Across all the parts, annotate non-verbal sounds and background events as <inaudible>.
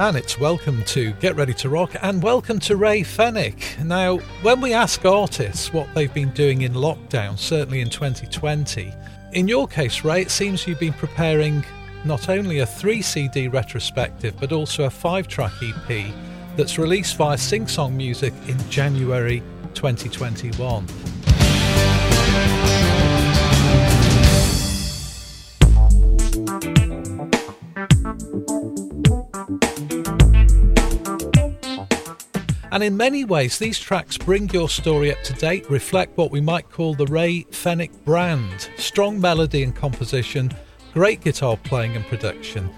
And it's welcome to Get Ready to Rock and welcome to Ray Fenwick. Now, when we ask artists what they've been doing in lockdown, certainly in 2020, in your case, Ray, it seems you've been preparing not only a three CD retrospective but also a five track EP that's released via Sing Song Music in January 2021. And in many ways, these tracks bring your story up to date, reflect what we might call the Ray Fenwick brand strong melody and composition, great guitar playing and production.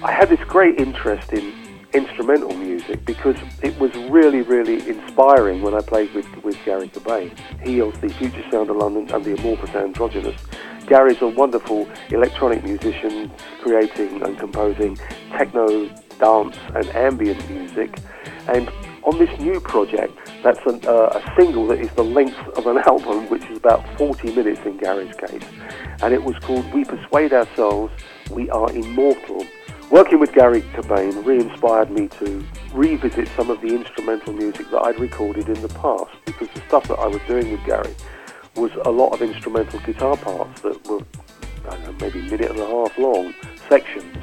I had this great interest in instrumental music because it was really, really inspiring when I played with Garry Cobain. He of the Future Sound of London and the Amorphous Androgynous. Garry's a wonderful electronic musician creating and composing techno, dance and ambient music. And on this new project, that's an, uh, a single that is the length of an <laughs> album, which is about 40 minutes in Garry's case. And it was called We Persuade Ourselves We Are Immortal. Working with Garry Cobain re-inspired me to revisit some of the instrumental music that I'd recorded in the past because the stuff that I was doing with Garry was a lot of instrumental guitar parts that were, I don't know, maybe a minute and a half long sections.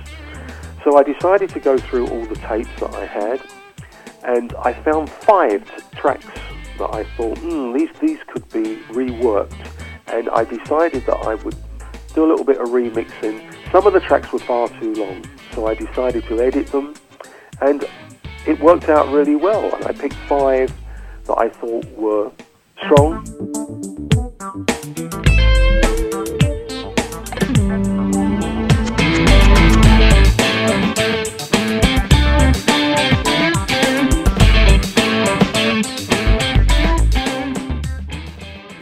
So I decided to go through all the tapes that I had and I found five tracks that I thought, hmm, these, these could be reworked and I decided that I would do a little bit of remixing. Some of the tracks were far too long so I decided to edit them, and it worked out really well. And I picked five that I thought were strong.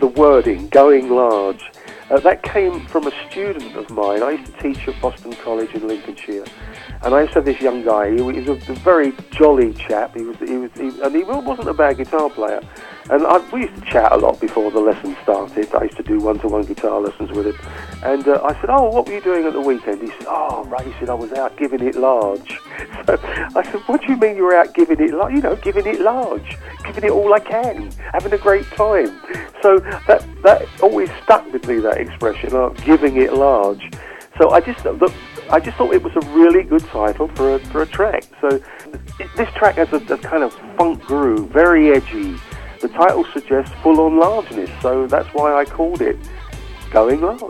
The wording, going large, uh, that came from a student of mine. I used to teach at Boston College in Lincolnshire, and I used to have this young guy. He, was a, a, very jolly chap. He was, he was, he, and he wasn't a bad guitar player. And I, we used to chat a lot before the lesson started. I used to do one-to-one guitar lessons with him. And uh, I said, "Oh, what were you doing at the weekend?" He said, "Oh, right." He said, "I was out giving it large." <laughs> So I said, "What do you mean you were out giving it large? You know, giving it large, giving it all I can, having a great time." So that that always stuck with me. That expression, of giving it large. So I just look, I just thought it was a really good title for a for a track. So this track has a, a kind of funk groove, very edgy the title suggests full-on largeness, so that's why I called it Going Large.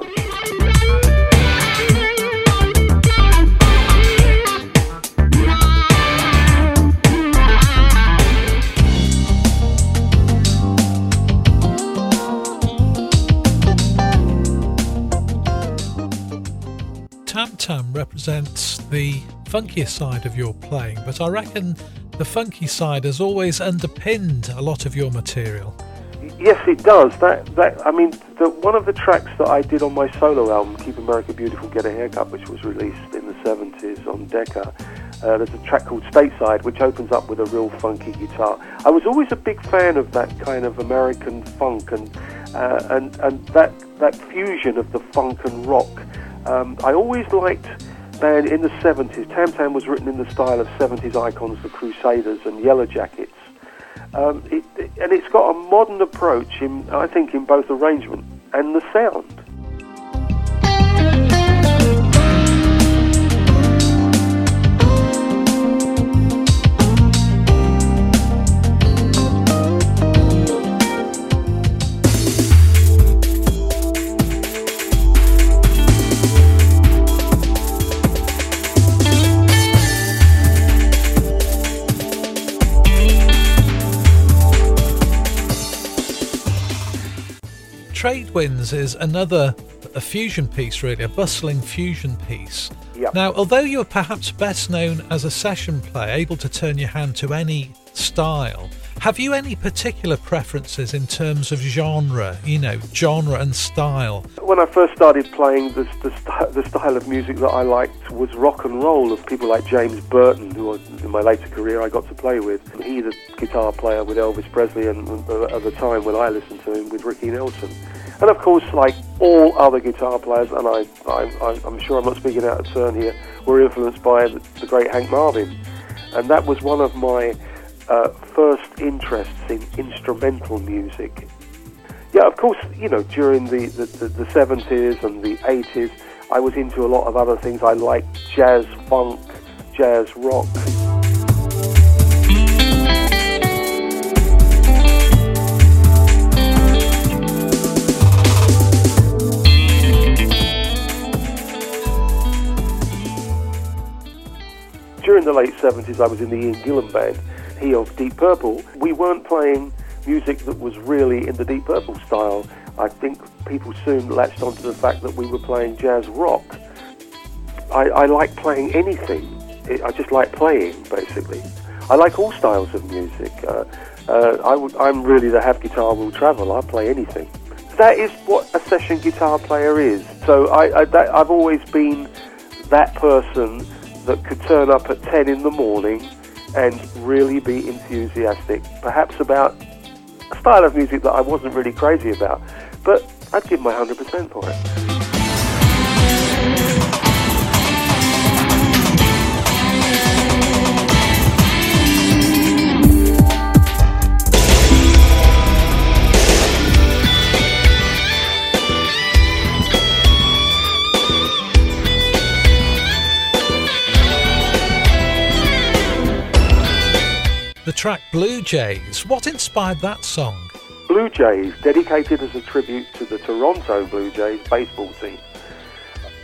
Tam Tam represents the funkier side of your playing, but I reckon the funky side has always underpinned a lot of your material. Yes, it does. That that I mean, the, one of the tracks that I did on my solo album, "Keep America Beautiful, Get a Haircut," which was released in the '70s on Decca. Uh, there's a track called Stateside, which opens up with a real funky guitar. I was always a big fan of that kind of American funk and uh, and and that that fusion of the funk and rock. Um, I always liked band in the 70s. Tam Tam was written in the style of 70s icons, the Crusaders and Yellowjackets. Um, it, it, and it's got a modern approach, in, I think, in both arrangement and the sound. Trade Winds is another a fusion piece, really, a bustling fusion piece. Yep. Now, although you're perhaps best known as a session player, able to turn your hand to any style. Have you any particular preferences in terms of genre, you know, genre and style? When I first started playing, the, the, the style of music that I liked was rock and roll of people like James Burton, who in my later career I got to play with. He's a guitar player with Elvis Presley, and uh, at the time when I listened to him with Ricky Nelson. And of course, like all other guitar players, and I, I, I'm sure I'm not speaking out of turn here, were influenced by the, the great Hank Marvin. And that was one of my uh, first interests in instrumental music. Yeah, of course, you know, during the, the, the, the 70s and the 80s, I was into a lot of other things. I liked jazz funk, jazz rock. During the late 70s, I was in the Ian Gillan band, he of Deep Purple, we weren't playing music that was really in the Deep Purple style. I think people soon latched onto the fact that we were playing jazz rock. I, I like playing anything. It, I just like playing, basically. I like all styles of music. Uh, uh, I w- I'm really the have guitar will travel. I play anything. That is what a session guitar player is. So I, I that, I've always been that person that could turn up at 10 in the morning and really be enthusiastic, perhaps about a style of music that I wasn't really crazy about, but I'd give my 100% for it. Track Blue Jays. What inspired that song? Blue Jays, dedicated as a tribute to the Toronto Blue Jays baseball team,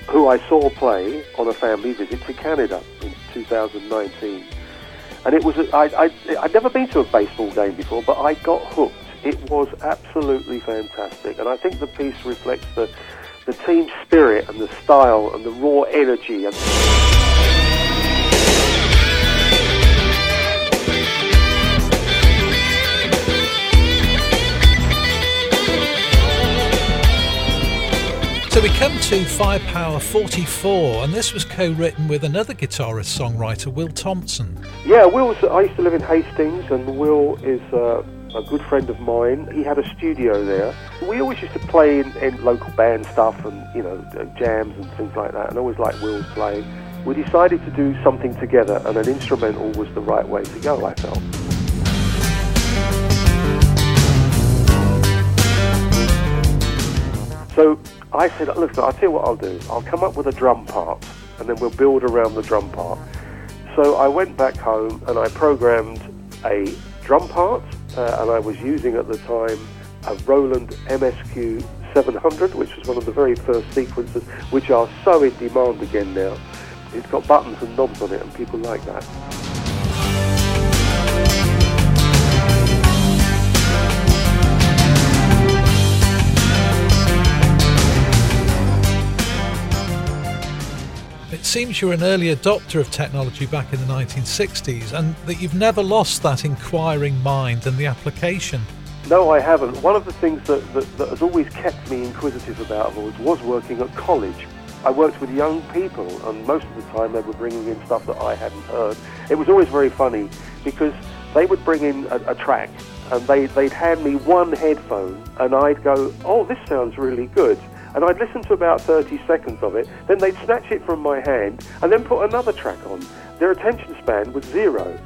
who I saw play on a family visit to Canada in 2019. And it was, a, I, I, I'd never been to a baseball game before, but I got hooked. It was absolutely fantastic. And I think the piece reflects the, the team spirit and the style and the raw energy. And we come to Firepower 44, and this was co written with another guitarist songwriter, Will Thompson. Yeah, Will's, I used to live in Hastings, and Will is uh, a good friend of mine. He had a studio there. We always used to play in, in local band stuff and, you know, jams and things like that, and I always liked Will's playing. We decided to do something together, and an instrumental was the right way to go, I felt. So I said, look, I'll tell you what I'll do. I'll come up with a drum part, and then we'll build around the drum part. So I went back home and I programmed a drum part, uh, and I was using at the time a Roland MSQ 700, which was one of the very first sequencers, which are so in demand again now. It's got buttons and knobs on it, and people like that. Seems you're an early adopter of technology back in the 1960s and that you've never lost that inquiring mind and the application. No, I haven't. One of the things that, that, that has always kept me inquisitive about was, was working at college. I worked with young people, and most of the time they were bringing in stuff that I hadn't heard. It was always very funny because they would bring in a, a track and they, they'd hand me one headphone, and I'd go, Oh, this sounds really good and I'd listen to about 30 seconds of it, then they'd snatch it from my hand and then put another track on. Their attention span was zero.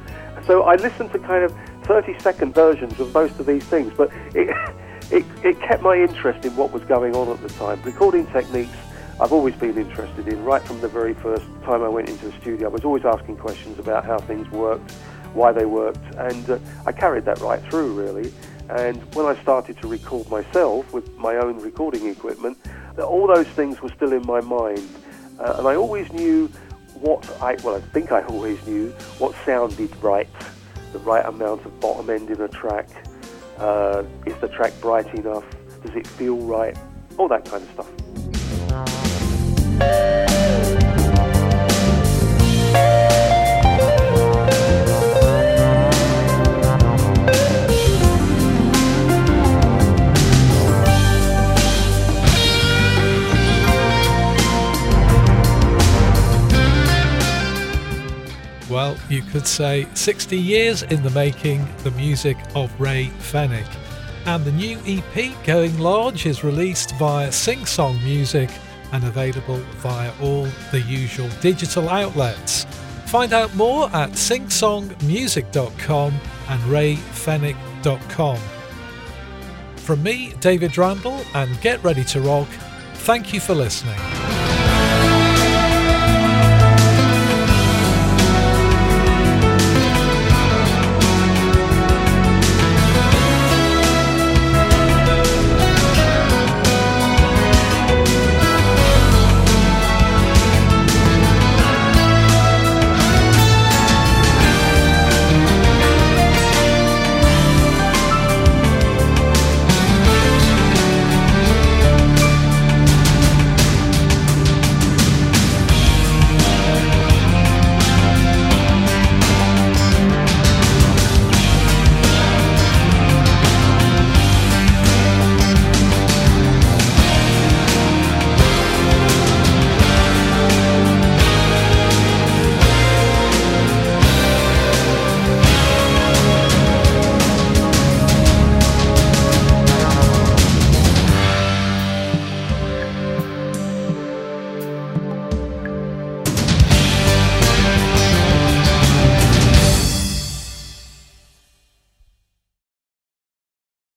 So I listened to kind of 30 second versions of most of these things, but it, <laughs> it, it kept my interest in what was going on at the time. Recording techniques I've always been interested in. Right from the very first time I went into the studio, I was always asking questions about how things worked, why they worked, and uh, I carried that right through really. And when I started to record myself with my own recording equipment, all those things were still in my mind. Uh, and I always knew what I, well, I think I always knew what sounded right, the right amount of bottom end in a track. Uh, is the track bright enough? Does it feel right? All that kind of stuff. You could say 60 years in the making, the music of Ray Fenwick. And the new EP, Going Large, is released via Sing Song Music and available via all the usual digital outlets. Find out more at singsongmusic.com and rayfenwick.com. From me, David Randall, and Get Ready to Rock, thank you for listening.